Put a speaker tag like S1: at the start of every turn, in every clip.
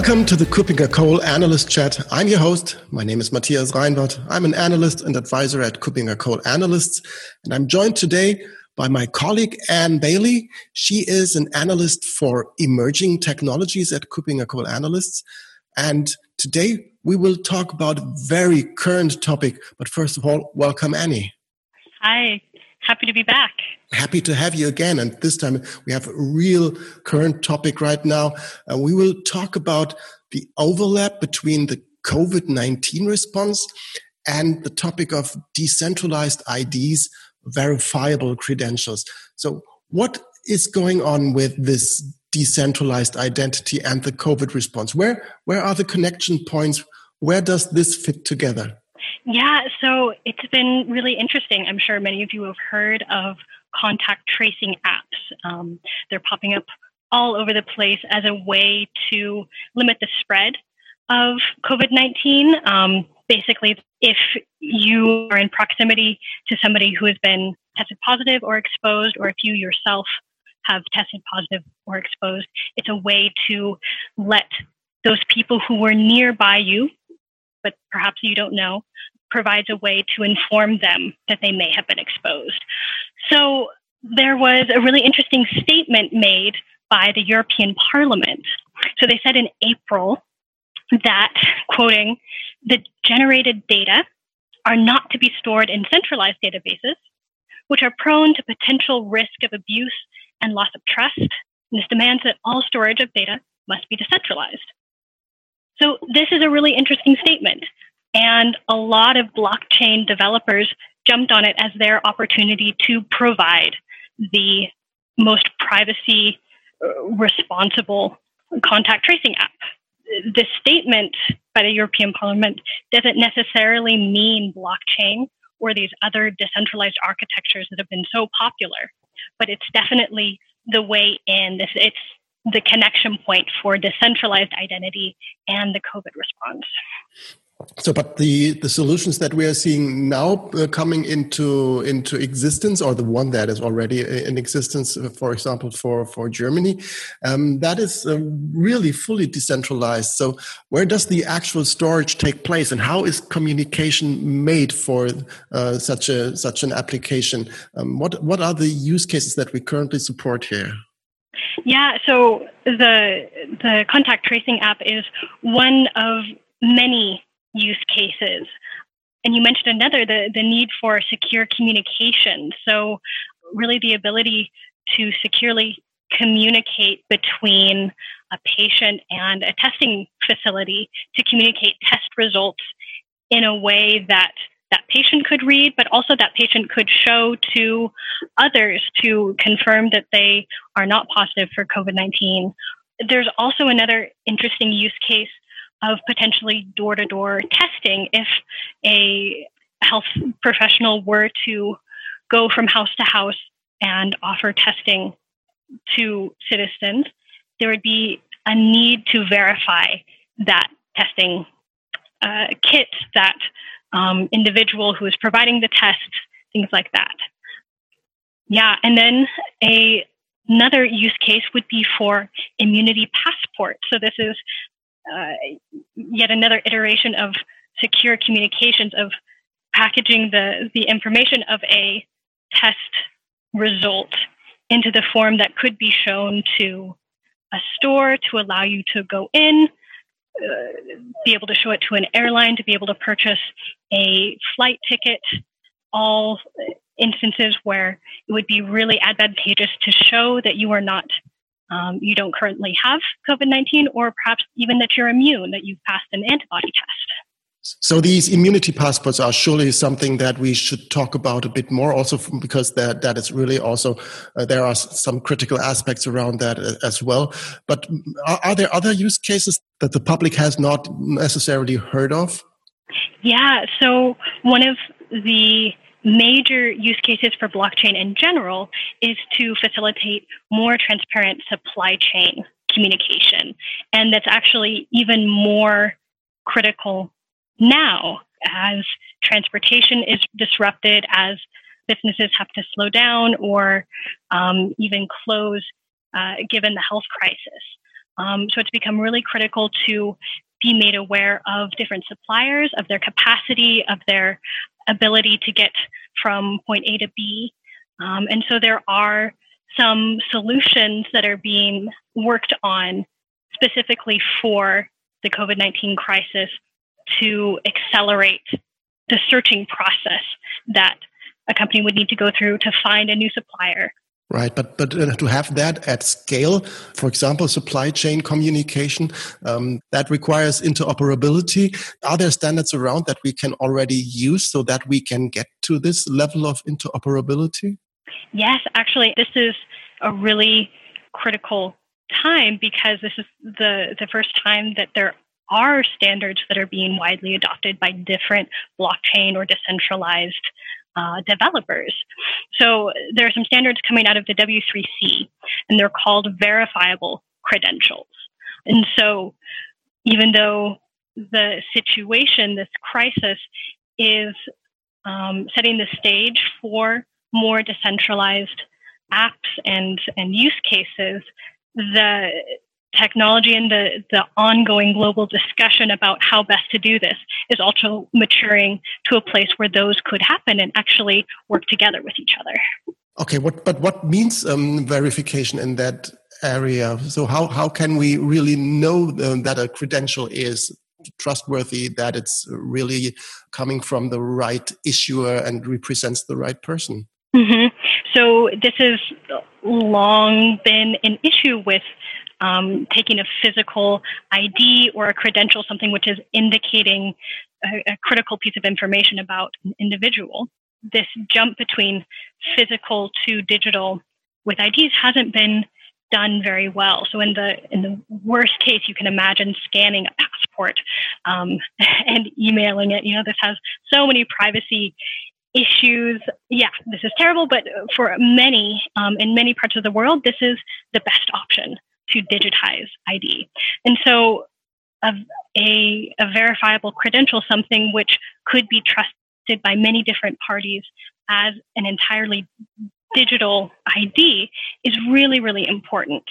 S1: Welcome to the KuppingerCole Analyst Chat. I'm your host. My name is Matthias Reinwarth. I'm an analyst and advisor at KuppingerCole Analysts, and I'm joined today by my colleague Anne Bailey. She is an analyst for emerging technologies at KuppingerCole Analysts, and today we will talk about a very current topic. But first of all, welcome Annie.
S2: Hi, happy to be back.
S1: Happy to have you again. And this time we have a real current topic right now. Uh, we will talk about the overlap between the COVID 19 response and the topic of decentralized IDs, verifiable credentials. So, what is going on with this decentralized identity and the COVID response? Where, where are the connection points? Where does this fit together?
S2: Yeah, so it's been really interesting. I'm sure many of you have heard of contact tracing apps. Um, they're popping up all over the place as a way to limit the spread of COVID 19. Um, basically, if you are in proximity to somebody who has been tested positive or exposed, or if you yourself have tested positive or exposed, it's a way to let those people who were nearby you, but perhaps you don't know, provides a way to inform them that they may have been exposed. So there was a really interesting statement made by the European Parliament. So they said in April that, quoting, the generated data are not to be stored in centralized databases, which are prone to potential risk of abuse and loss of trust. And this demands that all storage of data must be decentralized. So this is a really interesting statement. And a lot of blockchain developers jumped on it as their opportunity to provide the most privacy uh, responsible contact tracing app. This statement by the European Parliament doesn't necessarily mean blockchain or these other decentralized architectures that have been so popular, but it's definitely the way in. This, it's the connection point for decentralized identity and the COVID response.
S1: So, but the the solutions that we are seeing now uh, coming into into existence, or the one that is already in existence, uh, for example, for for Germany, um, that is uh, really fully decentralized. So, where does the actual storage take place, and how is communication made for uh, such a such an application? Um, what what are the use cases that we currently support here?
S2: Yeah, so the the contact tracing app is one of many use cases. And you mentioned another, the, the need for secure communication. So, really, the ability to securely communicate between a patient and a testing facility to communicate test results in a way that that patient could read, but also that patient could show to others to confirm that they are not positive for COVID 19. There's also another interesting use case of potentially door to door testing if a health professional were to go from house to house and offer testing to citizens, there would be a need to verify that testing uh, kit, that um, individual who is providing the test, things like that. Yeah, and then a another use case would be for immunity passport. So this is uh, yet another iteration of secure communications of packaging the, the information of a test result into the form that could be shown to a store to allow you to go in, uh, be able to show it to an airline, to be able to purchase a flight ticket, all instances where it would be really advantageous to show that you are not um, you don't currently have COVID 19, or perhaps even that you're immune, that you've passed an antibody test.
S1: So these immunity passports are surely something that we should talk about a bit more, also because that that is really also uh, there are some critical aspects around that uh, as well. But are, are, there other use cases that the public has not necessarily heard of?
S2: Yeah. So one of the major use cases for blockchain in general is to facilitate more transparent supply chain communication. And that's actually even more critical now as transportation is disrupted, as businesses have to slow down or um, even close uh, given the health crisis. Um, so it's become really critical to be made aware of different suppliers, of their capacity, of their ability to get from point A to B. Um, and so there are some solutions that are being worked on specifically for the COVID 19 crisis to accelerate the searching process that a company would need to go through to find a new supplier.
S1: Right, but but uh, to have that at scale, for example, supply chain communication, um, that requires interoperability. Are there standards around that we can already use so that we can get to this level of interoperability?
S2: Yes, actually, this is a really critical time because this is the the first time that there are standards that are being widely adopted by different blockchain or decentralized uh, developers. So there are some standards coming out of the W3C, and they're called verifiable credentials. And so, even though the situation, this crisis, is um, setting the stage for more decentralized apps and, and use cases, the technology and the, the ongoing global discussion about how best to do this is also maturing to a place where those could happen and actually work together with each other.
S1: Okay, what, but what means um, verification in that area? So how, how can we really know um, that a credential is trustworthy, that it's really coming from the right issuer and represents the right person?
S2: Mm-hmm. So this has long been an issue with um, taking a physical ID or a credential, something which is indicating a, a critical piece of information about an individual. This jump between physical to digital with IDs hasn't been done very well. So in the in the worst case, you can imagine scanning a passport um, and emailing it. You know, this has so many privacy issues. Yeah, this is terrible, but for many um, in many parts of the world, this is the best option to digitize ID. And so a, a, a verifiable credential, something which could be trusted by many different parties as an entirely digital ID, is really, really important.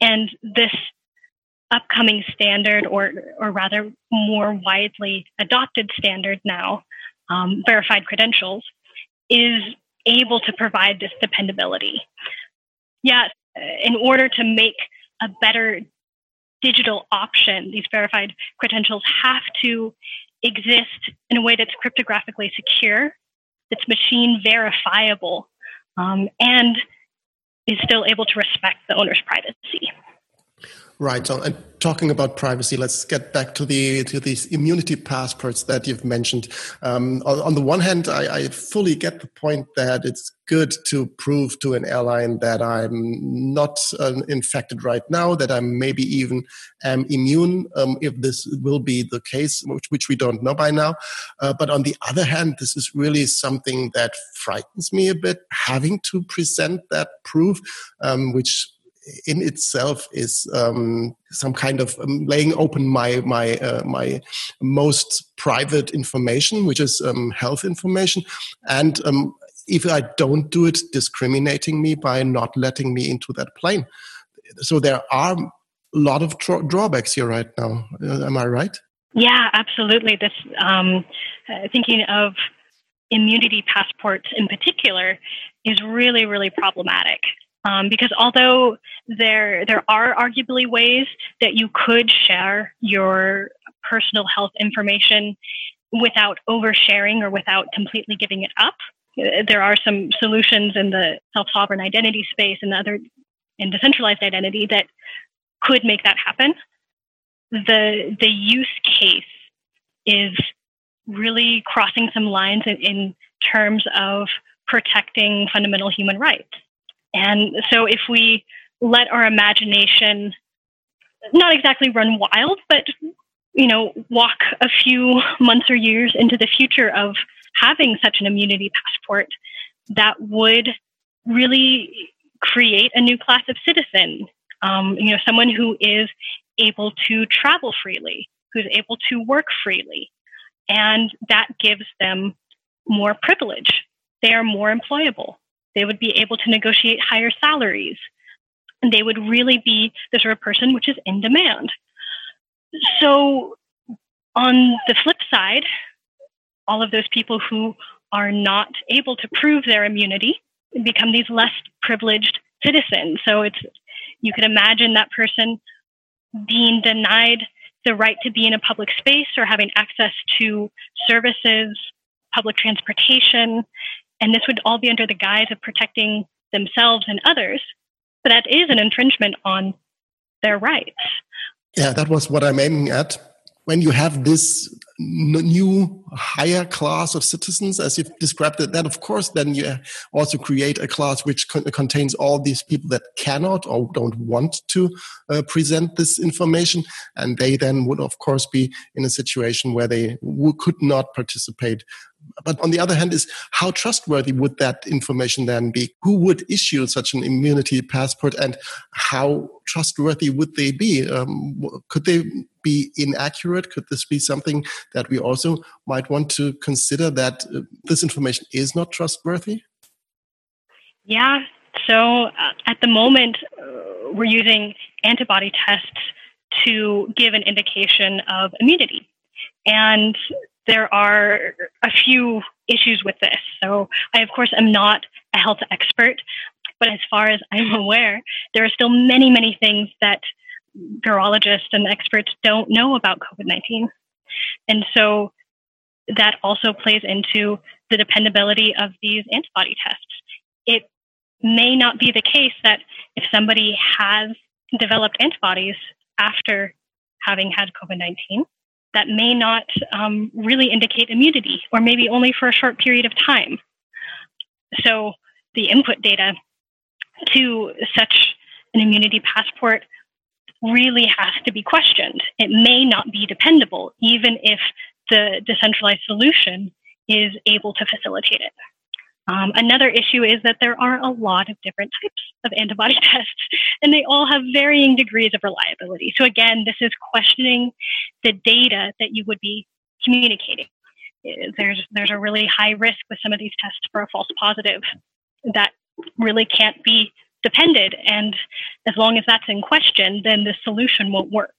S2: And this upcoming standard, or, or rather more widely adopted standard now, um, verified credentials, is able to provide this dependability. Yes, in order to make a better digital option. These verified credentials have to exist in a way that's cryptographically secure, that's machine verifiable, um, and is still able to respect the owner's privacy.
S1: Right. So, and talking about privacy, let's get back to the to these immunity passports that you've mentioned. Um, on, the one hand, I, I, fully get the point that it's good to prove to an airline that I'm not uh, infected right now, that I maybe even am immune, um, if this will be the case, which, which we don't know by now. Uh, but on the other hand, this is really something that frightens me a bit, having to present that proof, um, which in itself is um, some kind of um, laying open my my uh, my most private information, which is um, health information, and um, if I don't do it, discriminating me by not letting me into that plane. So there are a lot of drawbacks here right now. Uh, am I right?
S2: Yeah, absolutely. This um, uh, thinking of immunity passports in particular is really really problematic um, because although there there are arguably ways that you could share your personal health information without oversharing or without completely giving it up, there are some solutions in the self-sovereign identity space and other in decentralized identity that could make that happen. The the use case is really crossing some lines in, in terms of protecting fundamental human rights. And so if we let our imagination not exactly run wild, but you know, walk a few months or years into the future of having such an immunity passport, that would really create a new class of citizen. Um, you know, someone who is able to travel freely, who's able to work freely, and that gives them more privilege. They are more employable. They would be able to negotiate higher salaries. And they would really be the sort of person which is in demand. So, on the flip side, all of those people who are not able to prove their immunity become these less privileged citizens. So it's you can imagine that person being denied the right to be in a public space or having access to services, public transportation, and this would all be under the guise of protecting themselves and others. But that is an infringement on their rights.
S1: Yeah, that was what I'm aiming at when you have this new higher class of citizens, as you've described it, then of course, then you also create a class which con contains all these people that cannot or don't want to uh, present this information, and they then would of course be in a situation where they could not participate but on the other hand is how trustworthy would that information then be? Who would issue such an immunity passport and how trustworthy would they be? Um, could they be inaccurate? Could this be something that we also might want to consider that uh, this information is not trustworthy?
S2: Yeah so uh, at the moment uh, we're using antibody tests to give an indication of immunity. And there are a few issues with this. So, I, of course, am not a health expert, but as far as I'm aware, there are still many, many things that virologists and experts don't know about COVID 19. And so that also plays into the dependability of these antibody tests. It may not be the case that if somebody has developed antibodies after having had COVID 19, that may not um, really indicate immunity, or maybe only for a short period of time. So the input data to such an immunity passport really has to be questioned. It may not be dependable, even if the decentralized solution is able to facilitate it. Um, another issue is that there are a lot of different types of antibody tests, and they all have varying degrees of reliability. So, again, this is questioning the data that you would be communicating. There's, there's a really high risk with some of these tests for a false positive that really can't be depended. And as long as that's in question, then the solution won't work.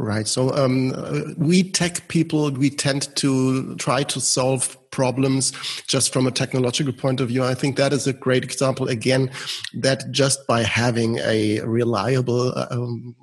S1: Right. So um, we tech people, we tend to try to solve problems just from a technological point of view. I think that is a great example again that just by having a reliable um,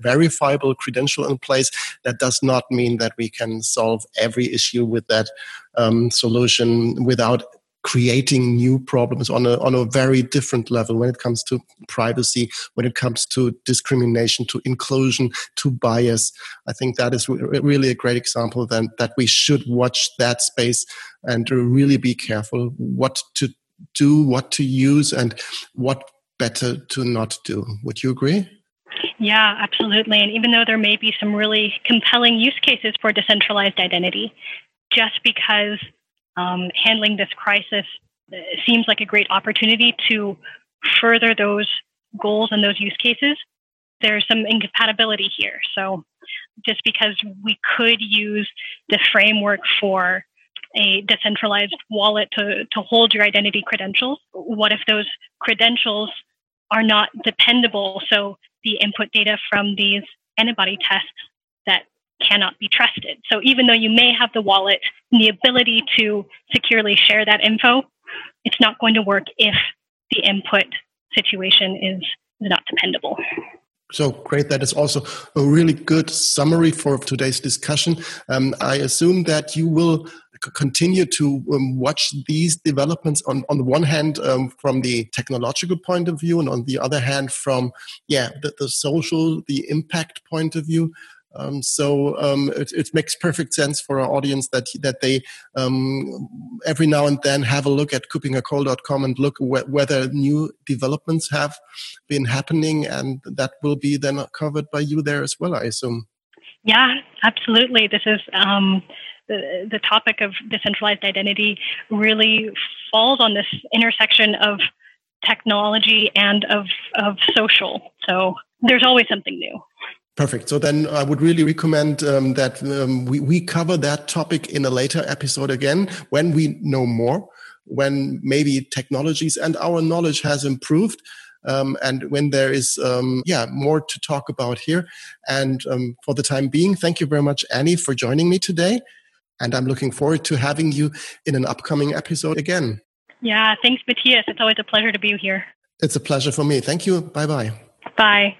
S1: verifiable credential in place, that does not mean that we can solve every issue with that um, solution without creating new problems on a on a very different level when it comes to privacy, when it comes to discrimination, to inclusion, to bias. I think that is re- really a great example then that we should watch that space and really be careful what to do, what to use, and what better to not do. Would you agree?
S2: Yeah, absolutely. And even though there may be some really compelling use cases for decentralized identity, just because um, handling this crisis uh, seems like a great opportunity to further those goals and those use cases. There's some incompatibility here. So, just because we could use the framework for a decentralized wallet to, to hold your identity credentials, what if those credentials are not dependable? So, the input data from these antibody tests that cannot be trusted. So even though you may have the wallet and the ability to securely share that info, it's not going to work if the input situation is not dependable.
S1: So great. That is also a really good summary for today's discussion. Um, I assume that you will continue to um, watch these developments on, on the one hand um, from the technological point of view and on the other hand from yeah the, the social the impact point of view um, so um, it, it, makes perfect sense for our audience that that they um, every now and then have a look at kuppingercole.com and look wh- whether new developments have been happening, and that will be then covered by you there as well, I assume.
S2: Yeah, absolutely. This is um, the the topic of decentralized identity really falls on this intersection of technology and of of social. So there's always something new.
S1: Perfect. So then I would really recommend um, that um, we, we cover that topic in a later episode again when we know more, when maybe technologies and our knowledge has improved. um, and when there is, um, yeah, more to talk about here. And um, for the time being, thank you very much, Annie, for joining me today. And I'm looking forward to having you in an upcoming episode again.
S2: Yeah, thanks, Matthias. It's always a pleasure to be here.
S1: It's a pleasure for me. Thank you. Bye-bye.
S2: Bye.